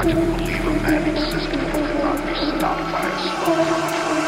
I don't believe a man exists who would not be stopped by a sword.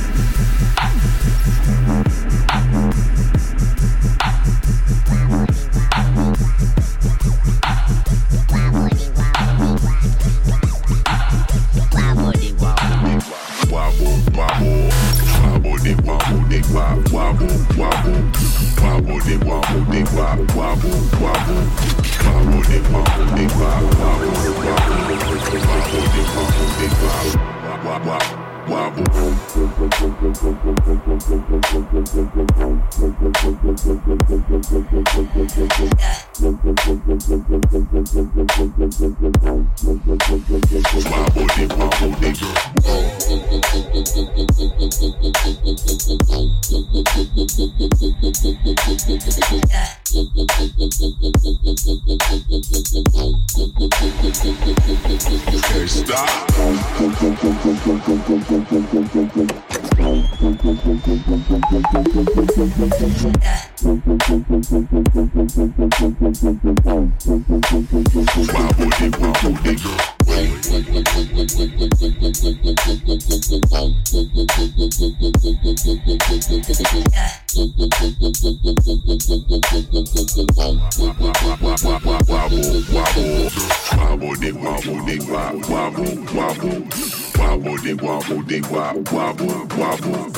wobble, wobble, wobble, wobble, wobble.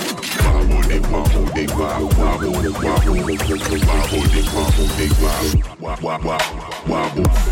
Wobble, wobble, wobble, wobble, wobble, wobble, wobble. Wobble, wobble, wobble, wobble, wobble, wobble, wobble.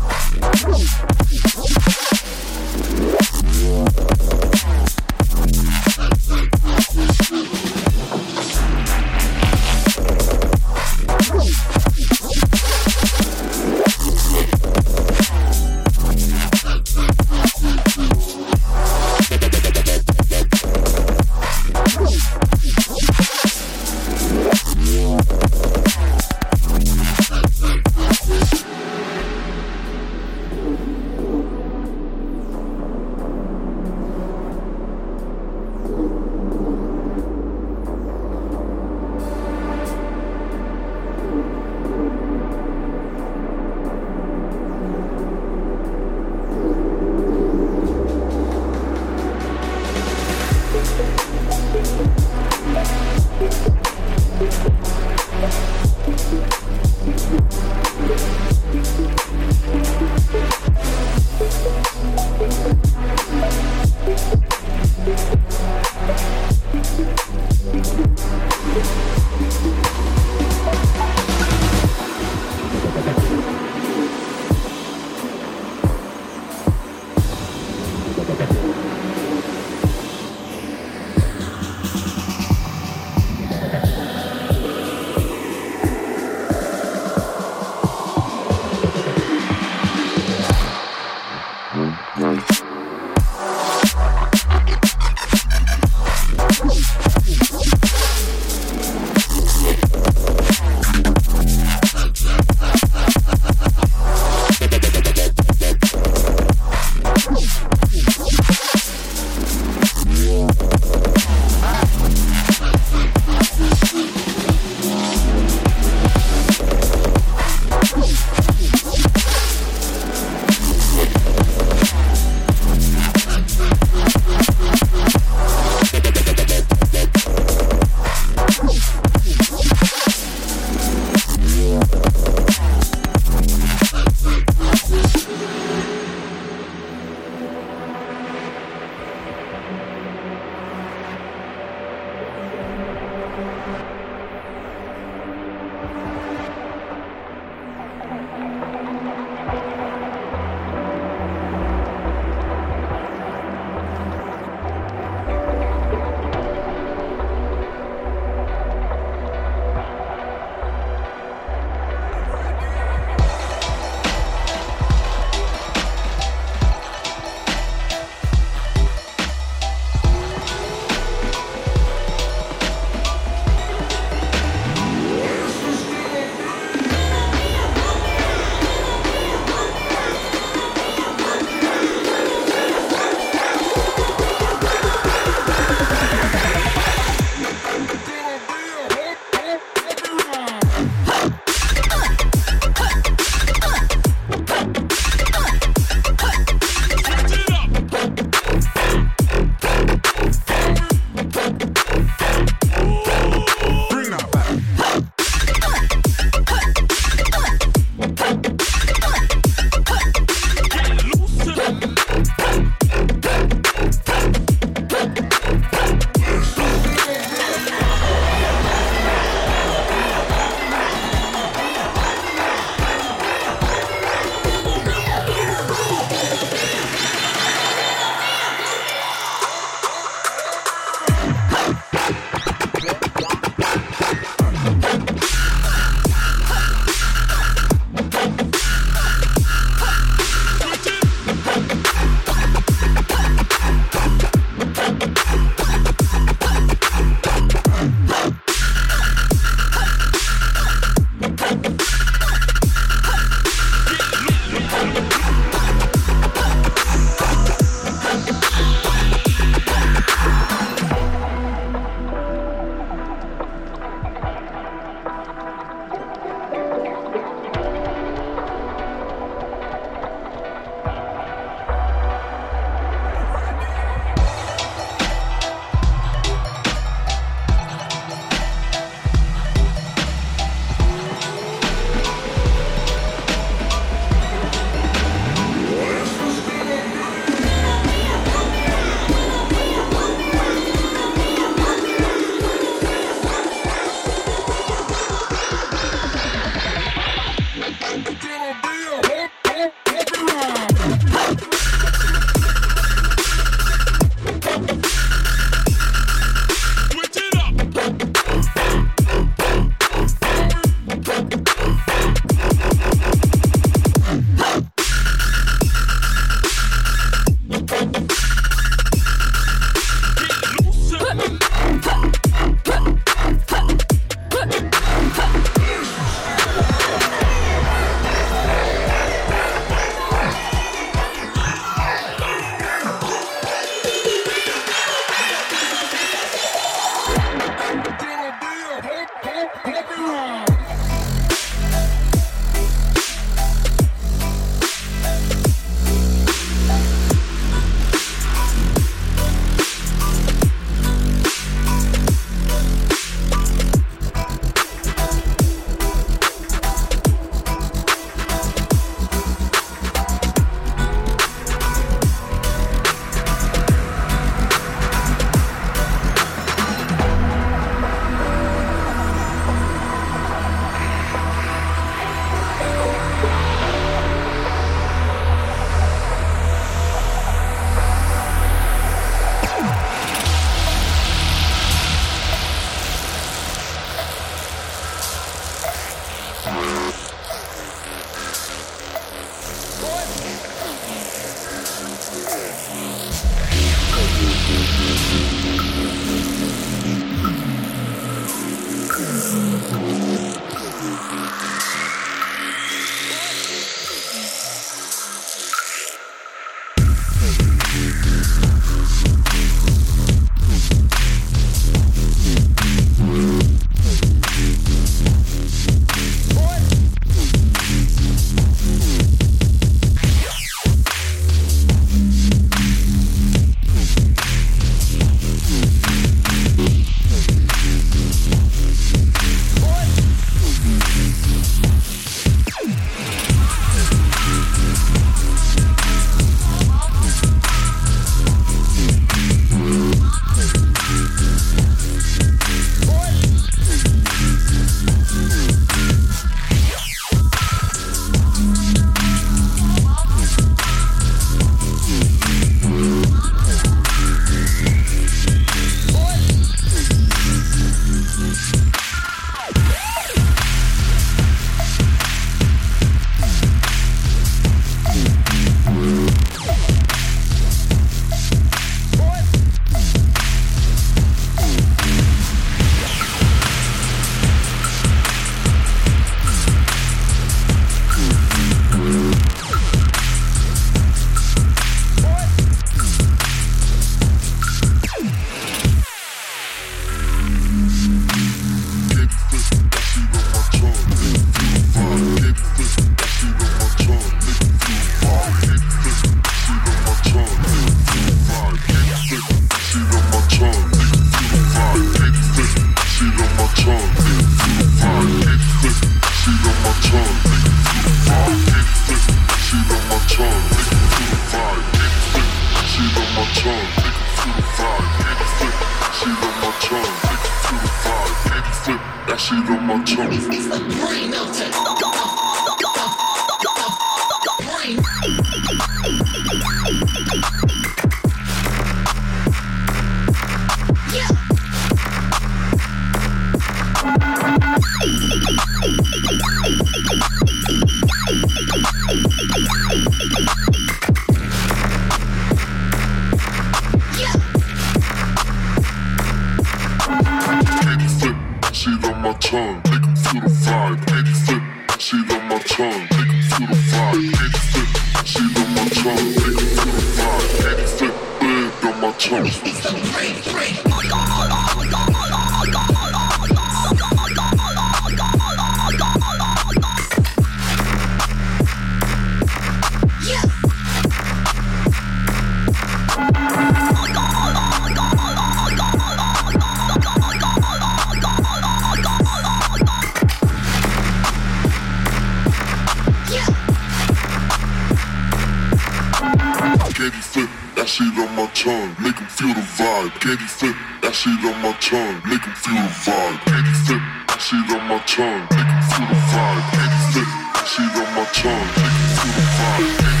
Candy flip, that shit on my tongue, make him feel the vibe. Candy flip, that shit on my tongue, make him feel the vibe. Candy flip, that shit on my tongue, make him feel the vibe.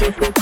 Moving, boy.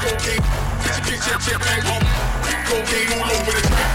Cocaine, get your chip back home. Over the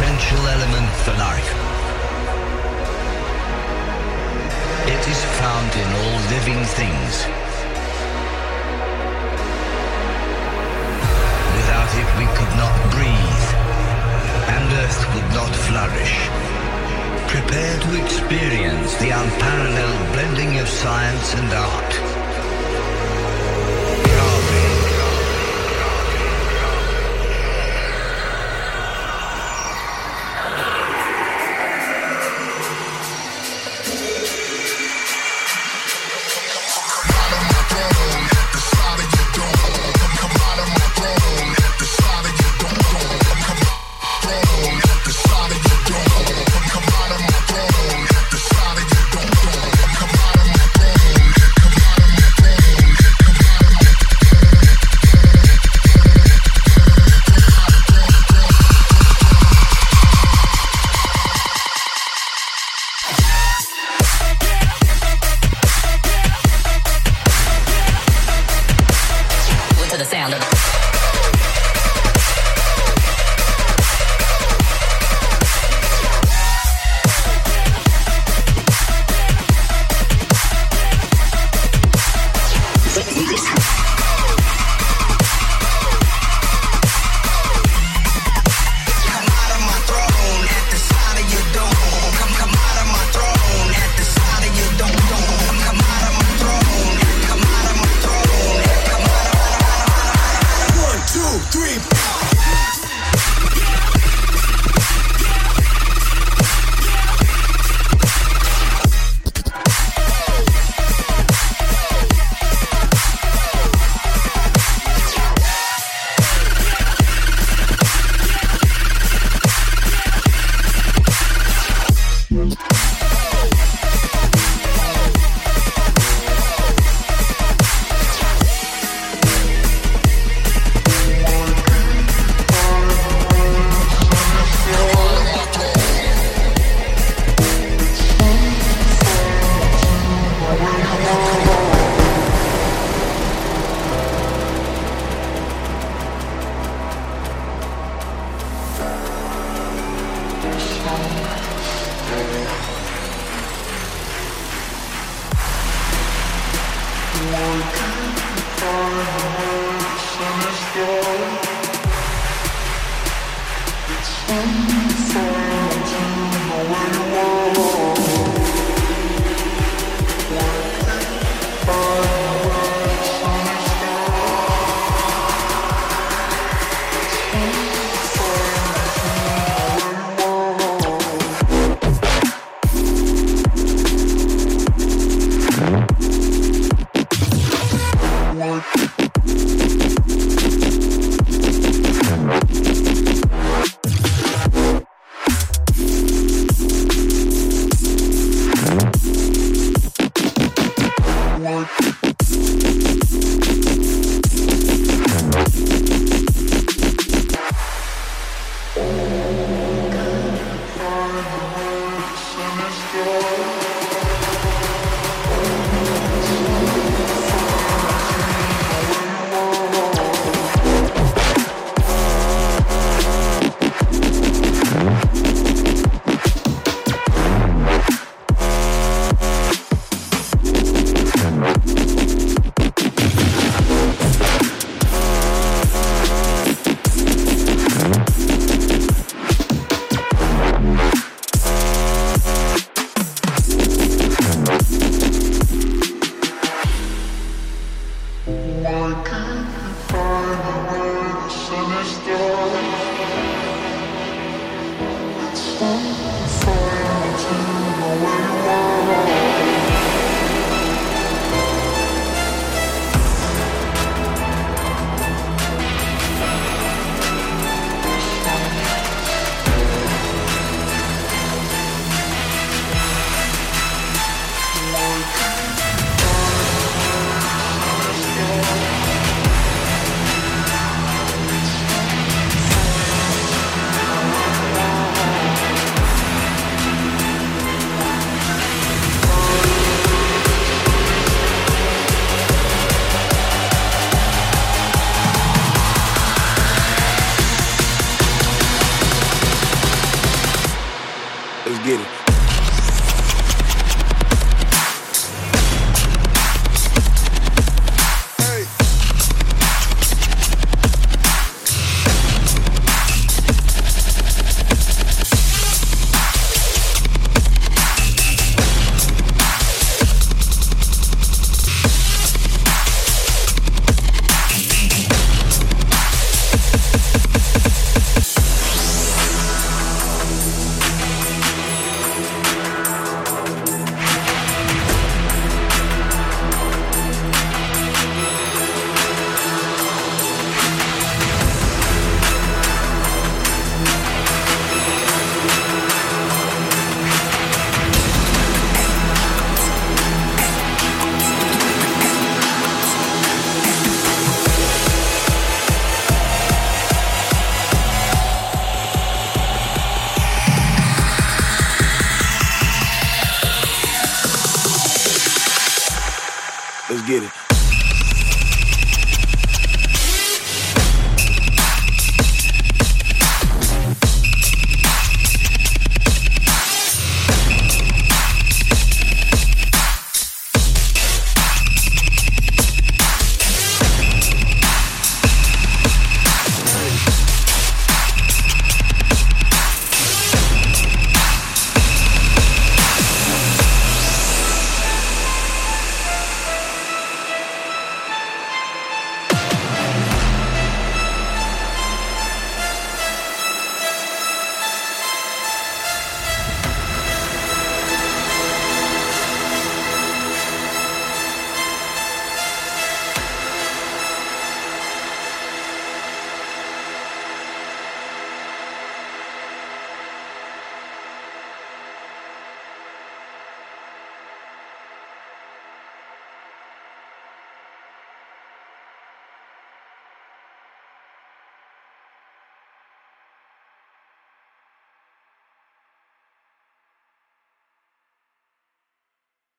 essential element for life. It is found in all living things. Without it, we could not breathe, and Earth would not flourish. Prepare to experience the unparalleled blending of science and art.